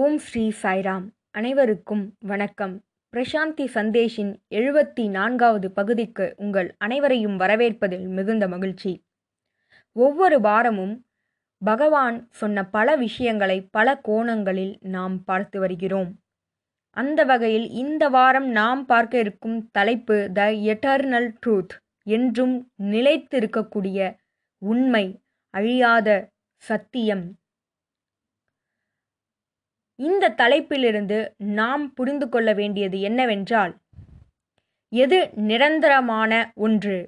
ஓம் ஸ்ரீ சாய்ராம். அனைவருக்கும் வணக்கம். பிரசாந்தி சந்தேஷின் எழுபத்தி நான்காவது பகுதிக்கு உங்கள் அனைவரையும் வரவேற்பதில் மிகுந்த மகிழ்ச்சி. ஒவ்வொரு வாரமும் பகவான் சொன்ன பல விஷயங்களை பல கோணங்களில் நாம் பார்த்து வருகிறோம். அந்த வகையில் இந்த வாரம் நாம் பார்க்க இருக்கும் தலைப்பு த எட்டர்னல் ட்ரூத் என்றும் நிலைத்திருக்கக்கூடிய உண்மை அழியாத சத்தியம். இந்த தலைப்பிலிருந்து நாம் புரிந்து கொள்ள வேண்டியது என்னவென்றால் எது நிரந்தரமான ஒன்று?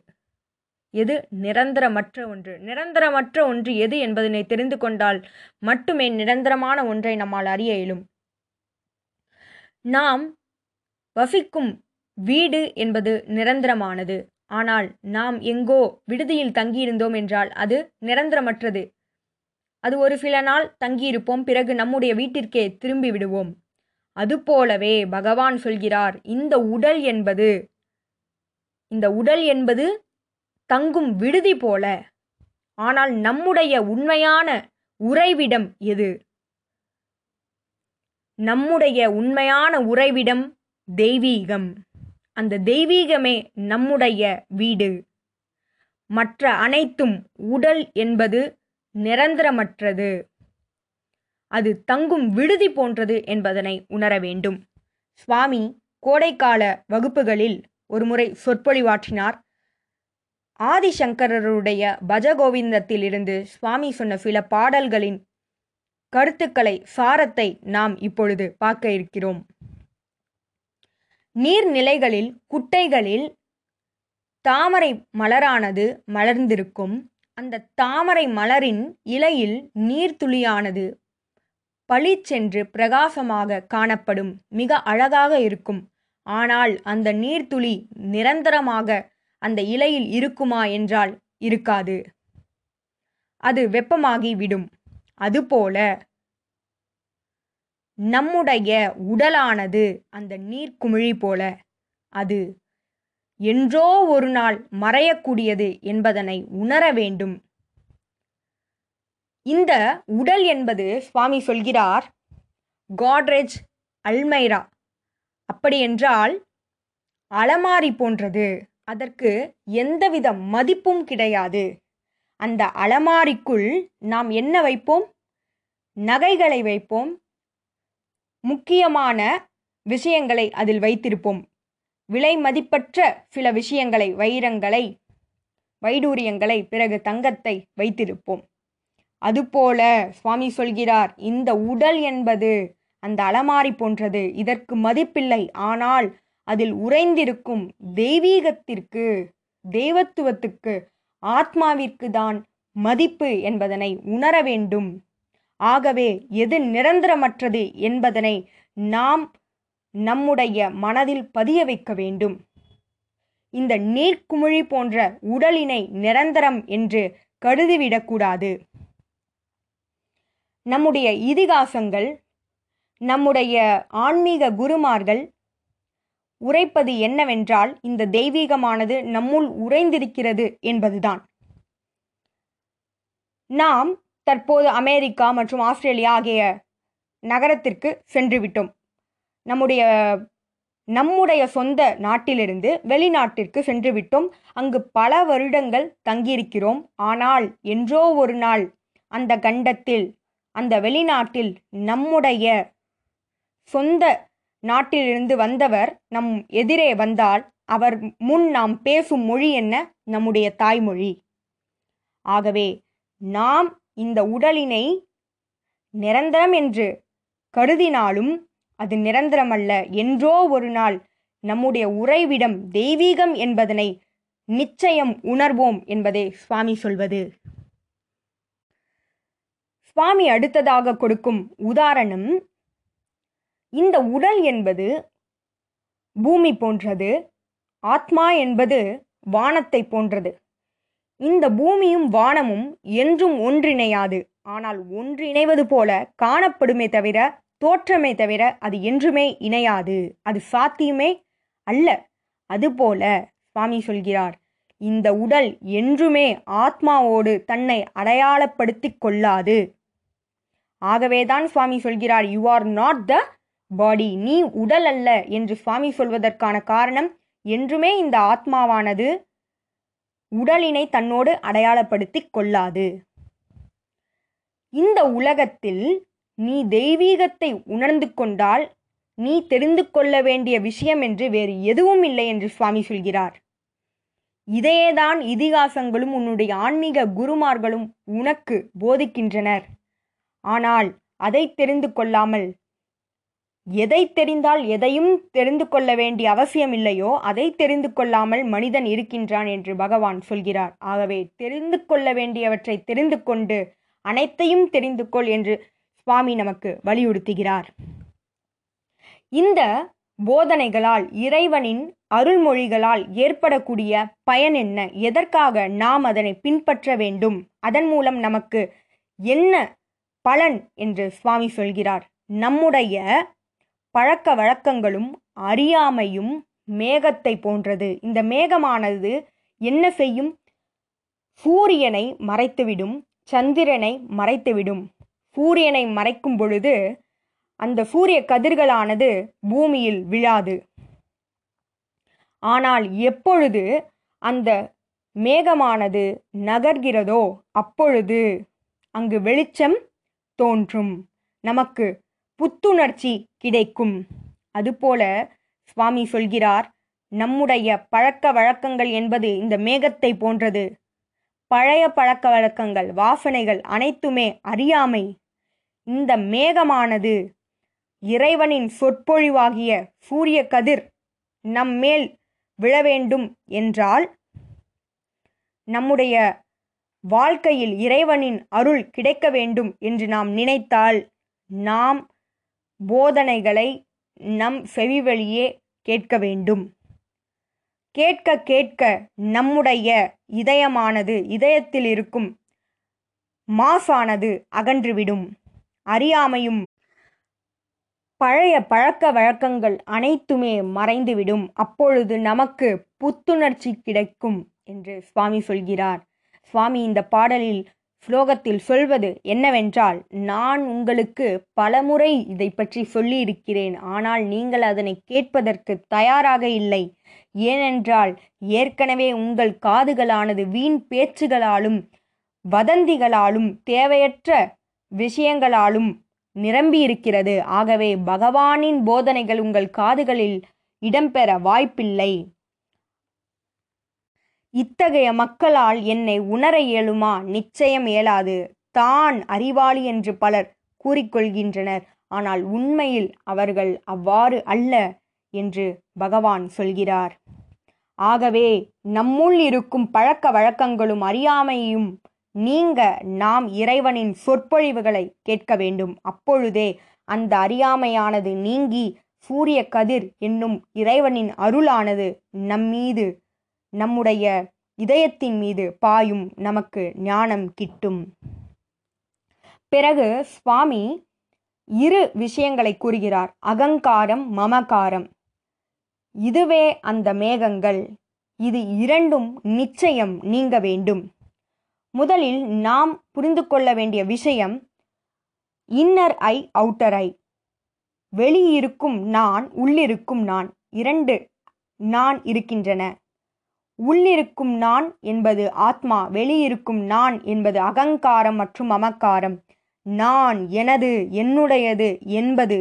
எது நிரந்தரமற்ற ஒன்று? நிரந்தரமற்ற ஒன்று எது என்பதனை தெரிந்து கொண்டால் மட்டுமே நிரந்தரமான ஒன்றை நம்மால் அறிய இயலும். நாம் வசிக்கும் வீடு என்பது நிரந்தரமானது. ஆனால் நாம் எங்கோ விடுதியில் தங்கியிருந்தோம் என்றால் அது நிரந்தரமற்றது. அது ஒரு சில நாள் தங்கியிருப்போம் பிறகு நம்முடைய வீட்டிற்கே திரும்பி விடுவோம். அதுபோலவே பகவான் சொல்கிறார் இந்த உடல் என்பது இந்த உடல் என்பது தங்கும் விடுதி போல. ஆனால் நம்முடைய உண்மையான உறைவிடம் எது? நம்முடைய உண்மையான உறைவிடம் தெய்வீகம். அந்த தெய்வீகமே நம்முடைய வீடு. மற்ற அனைத்தும் உடல் என்பது நிரந்தரமற்றது. அது தங்கும் விடுதி போன்றது என்பதனை உணர வேண்டும். சுவாமி கோடைக்கால வகுப்புகளில் ஒருமுறை சொற்பொழிவாற்றினார். ஆதிசங்கரருடைய பஜகோவிந்தத்திலிருந்து சுவாமி சொன்ன சில பாடல்களின் கருத்துக்களை சாரத்தை நாம் இப்பொழுது பார்க்க இருக்கிறோம். நீர்நிலைகளில் குட்டைகளில் தாமரை மலரானது மலர்ந்திருக்கும். அந்த தாமரை மலரின் இலையில் நீர்த்துளியானது பளிச்சென்று பிரகாசமாக காணப்படும். மிக அழகாக இருக்கும். ஆனால் அந்த நீர்த்துளி நிரந்தரமாக அந்த இலையில் இருக்குமா என்றால் இருக்காது. அது வெப்பமாகி விடும். அதுபோல நம்முடைய உடலானது அந்த நீர்க்குமிழி போல. அது என்றோ ஒரு நாள் மறையக்கூடியது என்பதனை உணர வேண்டும். இந்த உடல் என்பது சுவாமி சொல்கிறார் காட்ரேஜ் அல்மைரா. அப்படி என்றால் அலமாரி போன்றது. அதற்கு எந்தவித மதிப்பும் கிடையாது. அந்த அலமாரிக்குள் நாம் என்ன வைப்போம்? நகைகளை வைப்போம். முக்கியமான விஷயங்களை அதில் வைத்திருப்போம். விலை மதிப்பற்ற சில விஷயங்களை வைரங்களை வைடூரியங்களை பிறகு தங்கத்தை வைத்திருப்போம். அதுபோல சுவாமி சொல்கிறார் இந்த உடல் என்பது அந்த அலமாரி போன்றது இதற்கு மதிப்பில்லை ஆனால் அதில் உறைந்திருக்கும் தெய்வீகத்திற்கு தெய்வத்துவத்துக்கு ஆத்மாவிற்கு தான் மதிப்பு என்பதனை உணர வேண்டும். ஆகவே எது நிரந்தரமற்றது என்பதனை நாம் நம்முடைய மனதில் பதிய வைக்க வேண்டும். இந்த நீர்க்குமிழி போன்ற உடலினை நிரந்தரம் என்று கருதிவிடக்கூடாது நம்முடைய இதிகாசங்கள் நம்முடைய ஆன்மீக குருமார்கள் உரைப்பது என்னவென்றால் இந்த தெய்வீகமானது நம்முள் உறைந்திருக்கிறது என்பதுதான். நாம் தற்போது அமெரிக்கா மற்றும் ஆஸ்திரேலியா ஆகிய நகரத்திற்கு சென்றுவிட்டோம். நம்முடைய நம்முடைய சொந்த நாட்டிலிருந்து வெளிநாட்டிற்கு சென்று விட்டோம் அங்கு பல வருடங்கள் தங்கியிருக்கிறோம். ஆனால் என்றோ ஒரு நாள் அந்த கண்டத்தில் அந்த வெளிநாட்டில் நம்முடைய சொந்த நாட்டிலிருந்து வந்தவர் நம் எதிரே வந்தால் அவர் முன் நாம் பேசும் மொழி என்ன? நம்முடைய தாய்மொழி. ஆகவே நாம் இந்த உடலினை நிரந்தரம் என்று கருதினாலும் அது நிரந்தரமல்ல. என்றோ ஒரு நாள் நம்முடைய உறைவிடம் தெய்வீகம் என்பதனை நிச்சயம் உணர்வோம் என்பதே சுவாமி சொல்வது. சுவாமி அடுத்ததாக கொடுக்கும் உதாரணம் இந்த உடல் என்பது பூமி போன்றது ஆத்மா என்பது வானத்தை போன்றது. இந்த பூமியும் வானமும் என்றும் ஒன்றிணையாது. ஆனால் ஒன்றிணைவது போல காணப்படுமே தவிர தோற்றமே தவிர அது என்றுமே இணையாது. அது சாத்தியமே அல்ல. அதுபோல சுவாமி சொல்கிறார் இந்த உடல் என்றுமே ஆத்மாவோடு தன்னை அடையாளப்படுத்தி கொள்ளாது. ஆகவேதான் சுவாமி சொல்கிறார் you are not the body நீ உடல் அல்ல என்று சுவாமி சொல்வதற்கான காரணம் என்றுமே இந்த ஆத்மாவானது உடலினை தன்னோடு அடையாளப்படுத்தி கொள்ளாது. இந்த உலகத்தில் நீ தெய்வீகத்தை உணர்ந்து கொண்டால் நீ தெரிந்து கொள்ள வேண்டிய விஷயம் என்று வேறு எதுவும் இல்லை என்று சுவாமி சொல்கிறார். இதையேதான் இதிகாசங்களும் உன்னுடைய ஆன்மீக குருமார்களும் உனக்கு போதிக்கின்றனர். ஆனால் அதை தெரிந்து கொள்ளாமல் எதை தெரிந்தால் எதையும் தெரிந்து கொள்ள வேண்டிய அவசியம் இல்லையோ அதை தெரிந்து கொள்ளாமல் மனிதன் இருக்கின்றான் என்று பகவான் சொல்கிறார். ஆகவே தெரிந்து கொள்ள வேண்டியவற்றை தெரிந்து கொண்டு அனைத்தையும் தெரிந்து கொள் என்று சுவாமி நமக்கு வலியுறுத்துகிறார். இந்த போதனைகளால் இறைவனின் அருள்மொழிகளால் ஏற்படக்கூடிய பயன் என்ன? எதற்காக நாம் அதனை பின்பற்ற வேண்டும்? அதன் மூலம் நமக்கு என்ன பலன் என்று சுவாமி சொல்கிறார். நம்முடைய பழக்க வழக்கங்களும் அறியாமையும் மேகத்தை போன்றது. இந்த மேகமானது என்ன செய்யும்? சூரியனை மறைத்துவிடும் சந்திரனை மறைத்துவிடும். சூரியனை மறைக்கும் பொழுது அந்த சூரிய கதிர்களானது பூமியில் விழாது. ஆனால் எப்பொழுது அந்த மேகமானது நகர்கிறதோ அப்பொழுது அங்கு வெளிச்சம் தோன்றும். நமக்கு புத்துணர்ச்சி கிடைக்கும். அதுபோல சுவாமி சொல்கிறார் நம்முடைய பழக்க வழக்கங்கள் என்பது இந்த மேகத்தை போன்றது. பழைய பழக்க வழக்கங்கள் வாசனைகள் அனைத்துமே அறியாமை இந்த மேகமானது இறைவனின் சொற்பொழிவாகிய சூரிய கதிர் நம் மேல் விழ வேண்டும் என்றால் நம்முடைய வாழ்க்கையில் இறைவனின் அருள் கிடைக்க வேண்டும் என்று நாம் நினைத்தால் நாம் போதனைகளை நம் செவிவழியே கேட்க வேண்டும். கேட்க கேட்க நம்முடைய இதயமானது இதயத்தில் இருக்கும் மாசானது அகன்றுவிடும். அறியாமையும் பழைய பழக்க வழக்கங்கள் அனைத்துமே மறைந்துவிடும். அப்பொழுது நமக்கு புத்துணர்ச்சி கிடைக்கும் என்று சுவாமி சொல்கிறார். சுவாமி இந்த பாடலில் ஸ்லோகத்தில் சொல்வது என்னவென்றால் நான் உங்களுக்கு பலமுறை இதை பற்றி சொல்லியிருக்கிறேன். ஆனால் நீங்கள் அதனை கேட்பதற்கு தயாராக இல்லை. ஏனென்றால் ஏற்கனவே உங்கள் காதுகளானது வீண் பேச்சுகளாலும் வதந்திகளாலும் தேவையற்ற விஷயங்களாலும் நிரம்பியிருக்கிறது. ஆகவே பகவானின் போதனைகள் உங்கள் காதுகளில் இடம்பெற வாய்ப்பில்லை. இத்தகைய மக்களால் என்னை உணர இயலுமா? நிச்சயம் இயலாது. தான் அறிவாளி என்று பலர் கூறிக்கொள்கின்றனர். ஆனால் உண்மையில் அவர்கள் அவ்வாறு அல்ல என்று பகவான் சொல்கிறார். ஆகவே நம்முள் இருக்கும் பழக்க வழக்கங்களும் அறியாமையும் நீங்க நாம் இறைவனின் சொற்பொழிவுகளை கேட்க வேண்டும் அப்பொழுதே அந்த அறியாமையானது நீங்கி சூரிய கதிர் என்னும் இறைவனின் அருளானது நம்மீது நம்முடைய இதயத்தின் மீது பாயும் நமக்கு ஞானம் கிட்டும். பிறகு சுவாமி இரு விஷயங்களை கூறுகிறார். அகங்காரம் மமகாரம். இதுவே அந்த மேகங்கள். இது இரண்டும் நிச்சயம் நீங்க வேண்டும். முதலில் நாம் புரிந்து கொள்ள வேண்டிய விஷயம் இன்னர் ஐ அவுட்டர் ஐ. வெளியிருக்கும் நான் உள்ளிருக்கும் நான். இரண்டு நான் இருக்கின்றன. உள்ளிருக்கும் நான் என்பது ஆத்மா வெளியிருக்கும் நான் என்பது அகங்காரம் மற்றும் அமக்காரம் நான் எனது என்னுடையது என்பது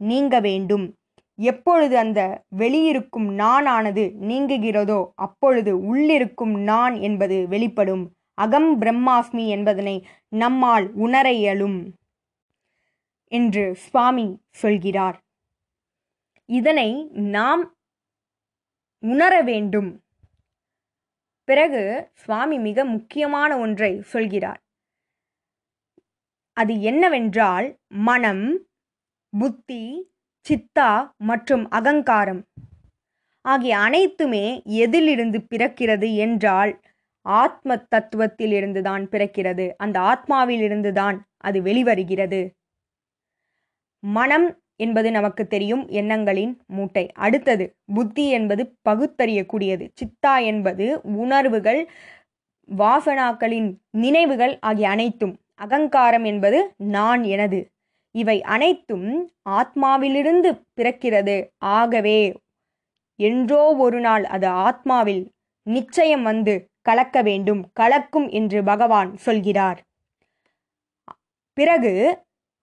நீங்க வேண்டும். எப்பொழுது அந்த வெளியிருக்கும் நானானது நீங்குகிறதோ அப்பொழுது உள்ளிருக்கும் நான் என்பது வெளிப்படும். அகம் பிரம்மாஸ்மி என்பதனை நம்மால் உணர இயலும் என்று சுவாமி சொல்கிறார். இதனை நாம் உணர வேண்டும். பிறகு சுவாமி மிக முக்கியமான ஒன்றை சொல்கிறார். அது என்னவென்றால் மனம் புத்தி சித்தா மற்றும் அகங்காரம் ஆகிய அனைத்துமே எதிலிருந்து பிறக்கிறது என்றால் ஆத்ம தத்துவத்தில் இருந்துதான் பிறக்கிறது. அந்த ஆத்மாவிலிருந்து தான் அது வெளிவருகிறது. மனம் என்பது நமக்கு தெரியும் எண்ணங்களின் மூட்டை. அடுத்தது புத்தி என்பது பகுத்தறியக்கூடியது. சித்தா என்பது உணர்வுகள் வாசனாக்களின் நினைவுகள் ஆகிய அனைத்தும். அகங்காரம் என்பது நான் எனது. இவை அனைத்தும் ஆத்மாவிலிருந்து பிறக்கிறது. ஆகவே என்றோ ஒரு நாள் அது ஆத்மாவில் நிச்சயம் வந்து கலக்க வேண்டும் கலக்கும் என்று பகவான் சொல்கிறார். பிறகு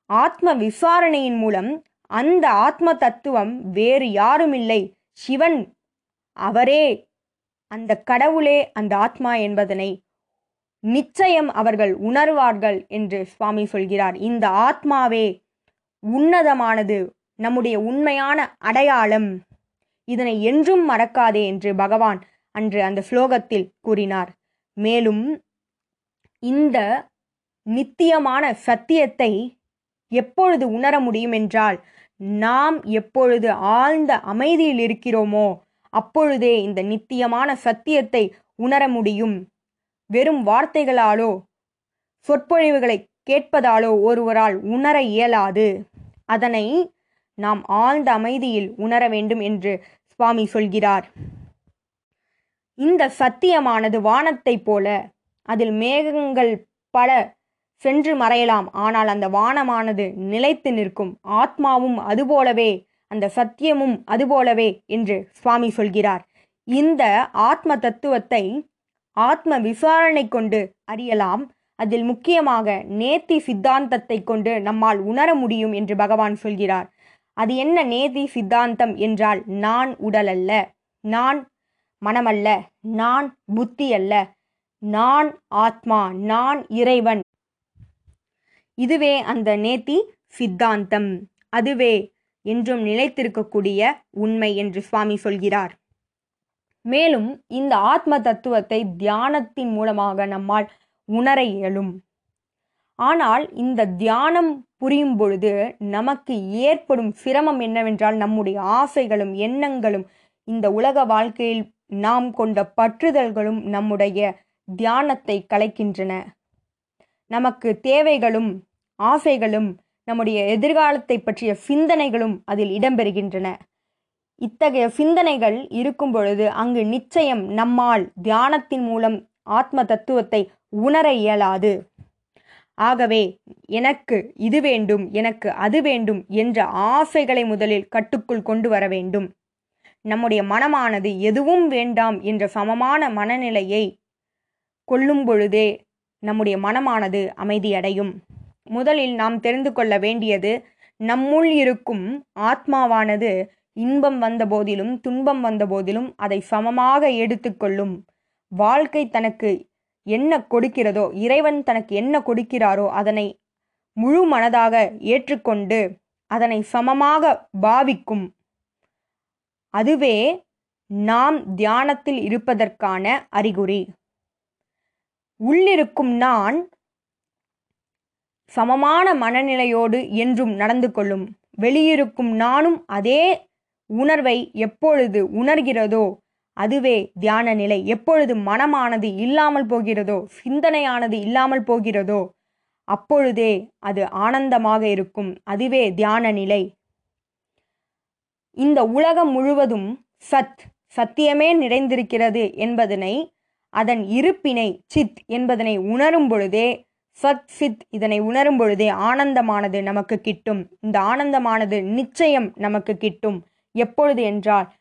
ஆத்ம விசாரணையின் மூலம் அந்த ஆத்ம தத்துவம் வேறு யாருமில்லை. சிவன் அவரே அந்த கடவுளே அந்த ஆத்மா என்பதனை நிச்சயம் அவர்கள் உணர்வார்கள் என்று சுவாமி சொல்கிறார். இந்த ஆத்மாவே உன்னதமானது நம்முடைய உண்மையான அடையாளம். இதனை என்றும் மறக்காதே என்று பகவான் அன்று அந்த ஸ்லோகத்தில் கூறினார். மேலும் இந்த நித்தியமான சத்தியத்தை எப்பொழுது உணர முடியும் என்றால் நாம் எப்பொழுது ஆழ்ந்த அமைதியில் இருக்கிறோமோ அப்பொழுதே இந்த நித்தியமான சத்தியத்தை உணர முடியும். வெறும் வார்த்தைகளாலோ சொற்பொழிவுகளை கேட்பதாலோ ஒருவரால் உணர இயலாது. அதனை நாம் ஆழ்ந்த அமைதியில் உணர வேண்டும் என்று சுவாமி சொல்கிறார். இந்த சத்தியமானது வானத்தைப் போல. அதில் மேகங்கள் பல சென்று மறையலாம். ஆனால் அந்த வானமானது நிலைத்து நிற்கும். ஆத்மாவும் அதுபோலவே அந்த சத்தியமும் அதுபோலவே என்று சுவாமி சொல்கிறார். இந்த ஆத்ம தத்துவத்தை ஆத்ம விசாரணை கொண்டு அறியலாம். அதில் முக்கியமாக நேத்தி சித்தாந்தத்தை கொண்டு நம்மால் உணர முடியும் என்று பகவான் சொல்கிறார். அது என்ன நேதி சித்தாந்தம் என்றால் நான் உடல் அல்ல நான் மனமல்ல. நான் புத்தி அல்ல. நான் ஆத்மா. நான் இறைவன். இதுவே அந்த நேத்தி சித்தாந்தம். அதுவே என்றும் நிலைத்திருக்கக்கூடிய உண்மை என்று சுவாமி சொல்கிறார். மேலும் இந்த ஆத்ம தத்துவத்தை தியானத்தின் மூலமாக நம்மால் உணர இயலும். ஆனால் இந்த தியானம் புரியும் பொழுது நமக்கு ஏற்படும் சிரமம் என்னவென்றால் நம்முடைய ஆசைகளும் எண்ணங்களும் இந்த உலக வாழ்க்கையில் நாம் கொண்ட பற்றுதல்களும் நம்முடைய தியானத்தை கலைக்கின்றன. நமக்கு தேவைகளும் ஆசைகளும் நம்முடைய எதிர்காலத்தை பற்றிய சிந்தனைகளும் அதில் இடம்பெறுகின்றன. இத்தகைய சிந்தனைகள் இருக்கும் பொழுது அங்கு நிச்சயம் நம்மால் தியானத்தின் மூலம் ஆத்ம தத்துவத்தை உணர இயலாது. ஆகவே எனக்கு இது வேண்டும் எனக்கு அது வேண்டும் என்ற ஆசைகளை முதலில் கட்டுக்குள் கொண்டு வர வேண்டும். நம்முடைய மனமானது எதுவும் வேண்டாம் என்ற சமமான மனநிலையை கொள்ளும் பொழுதே நம்முடைய மனமானது அமைதியடையும். முதலில் நாம் தெரிந்து கொள்ள வேண்டியது நம்முள் இருக்கும் ஆத்மாவானது இன்பம் வந்த போதிலும் துன்பம் வந்த போதிலும் அதை சமமாக எடுத்துக்கொள்ளும் வாழ்க்கை தனக்கு என்ன கொடுக்கிறதோ இறைவன் தனக்கு என்ன கொடுக்கிறாரோ அதனை முழு மனதாக ஏற்றுக்கொண்டு அதனை சமமாக பாவிக்கும். அதுவே நாம் தியானத்தில் இருப்பதற்கான அறிகுறி. உள்ளிருக்கும் நான் சமமான மனநிலையோடு என்றும் நடந்து கொள்ளும். வெளியிருக்கும் நானும் அதே உணர்வை எப்பொழுது உணர்கிறதோ அதுவே தியான நிலை. எப்பொழுது மனமானது இல்லாமல் போகிறதோ சிந்தனையானது இல்லாமல் போகிறதோ அப்பொழுதே அது ஆனந்தமாக இருக்கும். அதுவே தியான நிலை. இந்த உலகம் முழுவதும் சத் சத்தியமே நிறைந்திருக்கிறது என்பதனை அதன் இருப்பினை சித் என்பதனை உணரும் பொழுதே சத் சித் இதனை உணரும் பொழுதே ஆனந்தமானது நமக்கு கிட்டும். இந்த ஆனந்தமானது நிச்சயம் நமக்கு கிட்டும். எப்பொழுது என்றால்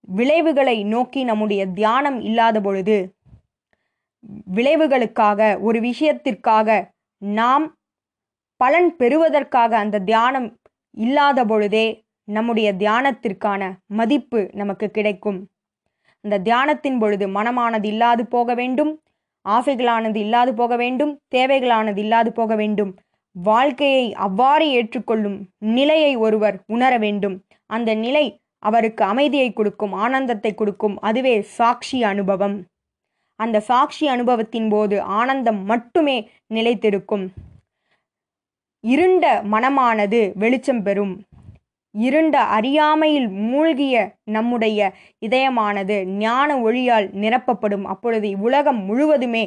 விளைவுகளை நோக்கி நம்முடைய தியானம் இல்லாத பொழுது விளைவுகளுக்காக ஒரு விஷயத்திற்காக நாம் பலன் பெறுவதற்காக அந்த தியானம் இல்லாத பொழுதே நம்முடைய தியானத்திற்கான மதிப்பு நமக்கு கிடைக்கும். அந்த தியானத்தின் பொழுது மனமானது இல்லாது போக வேண்டும் ஆசைகளானது இல்லாது போக வேண்டும் தேவைகளானது இல்லாது போக வேண்டும். வாழ்க்கையை அவ்வாறு ஏற்றுக்கொள்ளும் நிலையை ஒருவர் உணர வேண்டும். அந்த நிலை அவருக்கு அமைதியை கொடுக்கும் ஆனந்தத்தை கொடுக்கும் அதுவே சாட்சி அனுபவம். அந்த சாட்சி அனுபவத்தின் போது ஆனந்தம் மட்டுமே நிலைத்திருக்கும். இருண்ட மனமானது வெளிச்சம் பெறும். இருண்ட அறியாமையில் மூழ்கிய நம்முடைய இதயமானது ஞான ஒளியால் நிரப்பப்படும். அப்பொழுது இவ்வுலகம் முழுவதுமே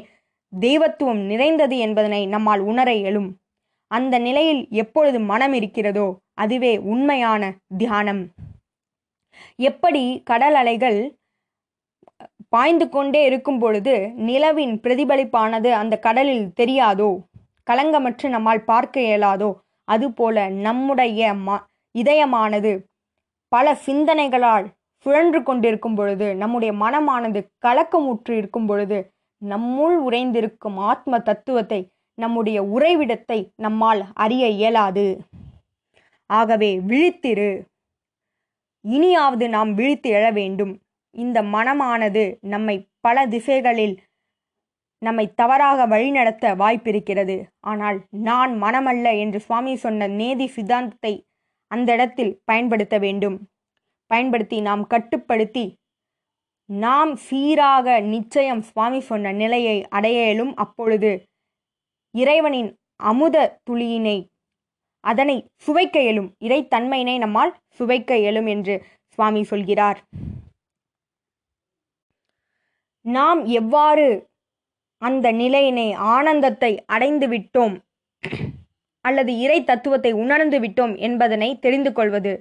தெய்வத்துவம் நிறைந்தது என்பதனை நம்மால் உணர இயலும். அந்த நிலையில் எப்பொழுது மனம் இருக்கிறதோ அதுவே உண்மையான தியானம். எப்படி கடல் அலைகள் பாய்ந்து கொண்டே இருக்கும் பொழுது நிலவின் பிரதிபலிப்பானது அந்த கடலில் தெரியாதோ? களங்கமற்று நம்மால் பார்க்க இயலாதோ? அதுபோல நம்முடைய ம இதயமானது. பல சிந்தனைகளால் சுழன்று கொண்டிருக்கும் பொழுது நம்முடைய மனமானது கலக்கமுற்று இருக்கும் பொழுது நம்முள் உறைந்திருக்கும் ஆத்ம தத்துவத்தை நம்முடைய உறைவிடத்தை நம்மால் அறிய இயலாது. ஆகவே விழித்திரு. இனியாவது நாம் விழித்து எழ வேண்டும். இந்த மனமானது நம்மை பல திசைகளில் நம்மை தவறாக வழிநடத்த வாய்ப்பிருக்கிறது. ஆனால் நான் மனமல்ல என்று சுவாமி சொன்ன நேதி சித்தாந்தத்தை அந்த இடத்தில் பயன்படுத்த வேண்டும். பயன்படுத்தி நாம் கட்டுப்படுத்தி நாம் சீராக நிச்சயம் சுவாமி சொன்ன நிலையை அடையலும் அப்பொழுது இறைவனின் அமுத துளியினை அதனை சுவைக்க இயலும். இறைத்தன்மையினை நம்மால் சுவைக்க இயலும் என்று சுவாமி சொல்கிறார். நாம் எவ்வாறு அந்த நிலையினை ஆனந்தத்தை அடைந்து விட்டோம் அல்லது இறை தத்துவத்தை உணர்ந்து விட்டோம் என்பதனை தெரிந்து கொள்வது.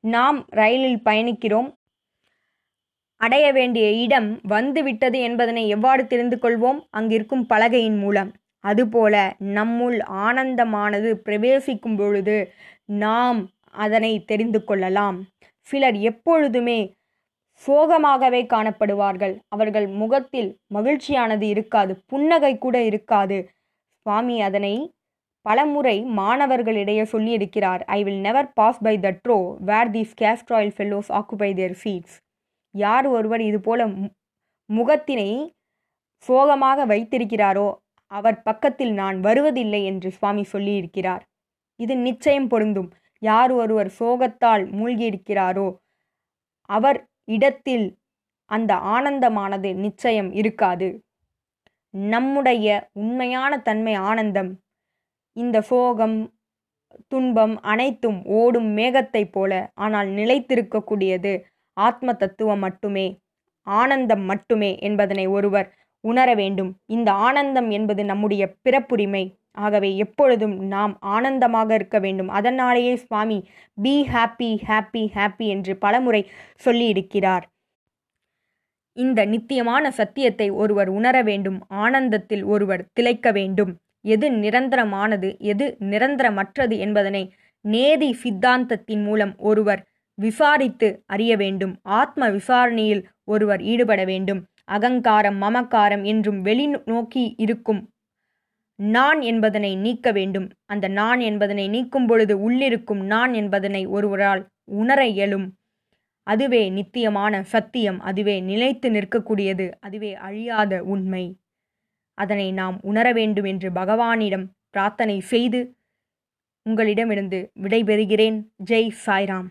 நாம் ரயிலில் பயணிக்கிறோம். அடைய வேண்டிய இடம் வந்துவிட்டது என்பதனை எவ்வாறு தெரிந்து கொள்வோம்? அங்கிருக்கும் பலகையின் மூலம். அதுபோல நம்முள் ஆனந்தமானது பிரவேசிக்கும் பொழுது நாம் அதனை தெரிந்து கொள்ளலாம். சிலர் எப்பொழுதுமே சோகமாகவே காணப்படுவார்கள். அவர்கள் முகத்தில் மகிழ்ச்சியானது இருக்காது புன்னகை கூட இருக்காது. சுவாமி அதனை பலமுறை மாணவர்களிடையே சொல்லியிருக்கிறார் I will never pass by the throw where these castor oil fellows occupy their seats யார் ஒருவர் இதுபோல முகத்தினை சோகமாக வைத்திருக்கிறாரோ அவர் பக்கத்தில் நான் வருவதில்லை என்று சுவாமி சொல்லியிருக்கிறார். இது நிச்சயம் பொருந்தும். யார் ஒருவர் சோகத்தால் மூழ்கியிருக்கிறாரோ அவர் இடத்தில் அந்த ஆனந்தமானது நிச்சயம் இருக்காது. நம்முடைய உண்மையான தன்மை ஆனந்தம் இந்த சோகம் துன்பம் அனைத்தும் ஓடும் மேகத்தைப் போல ஆனால் நிலைத்திருக்கக்கூடியது. ஆத்ம தத்துவம் மட்டுமே ஆனந்தம் மட்டுமே என்பதனை ஒருவர் உணர வேண்டும். இந்த ஆனந்தம் என்பது நம்முடைய பிறப்புரிமை. ஆகவே எப்பொழுதும் நாம் ஆனந்தமாக இருக்க வேண்டும். அதனாலேயே Swami be happy happy happy என்று பலமுறை சொல்லியிருக்கிறார். இந்த நித்தியமான சத்தியத்தை ஒருவர் உணர வேண்டும். ஆனந்தத்தில் ஒருவர் திளைக்க வேண்டும். எது நிரந்தரமானது எது நிரந்தரமற்றது என்பதனை நேதி சித்தாந்தத்தின் மூலம் ஒருவர் விசாரித்து அறிய வேண்டும். ஆத்ம விசாரணையில் ஒருவர் ஈடுபட வேண்டும். அகங்காரம் மமக்காரம் என்றும் வெளி நோக்கி இருக்கும். நான் என்பதனை நீக்க வேண்டும். அந்த நான் என்பதனை நீக்கும் பொழுது உள்ளிருக்கும் நான் என்பதனை ஒருவரால் உணர இயலும். அதுவே நித்தியமான சத்தியம். அதுவே நிலைத்து நிற்கக்கூடியது. அதுவே அழியாத உண்மை. அதனை நாம் உணர வேண்டும் என்று பகவானிடம் பிரார்த்தனை செய்து உங்களிடமிருந்து விடைபெறுகிறேன். ஜெய் சாய்ராம்.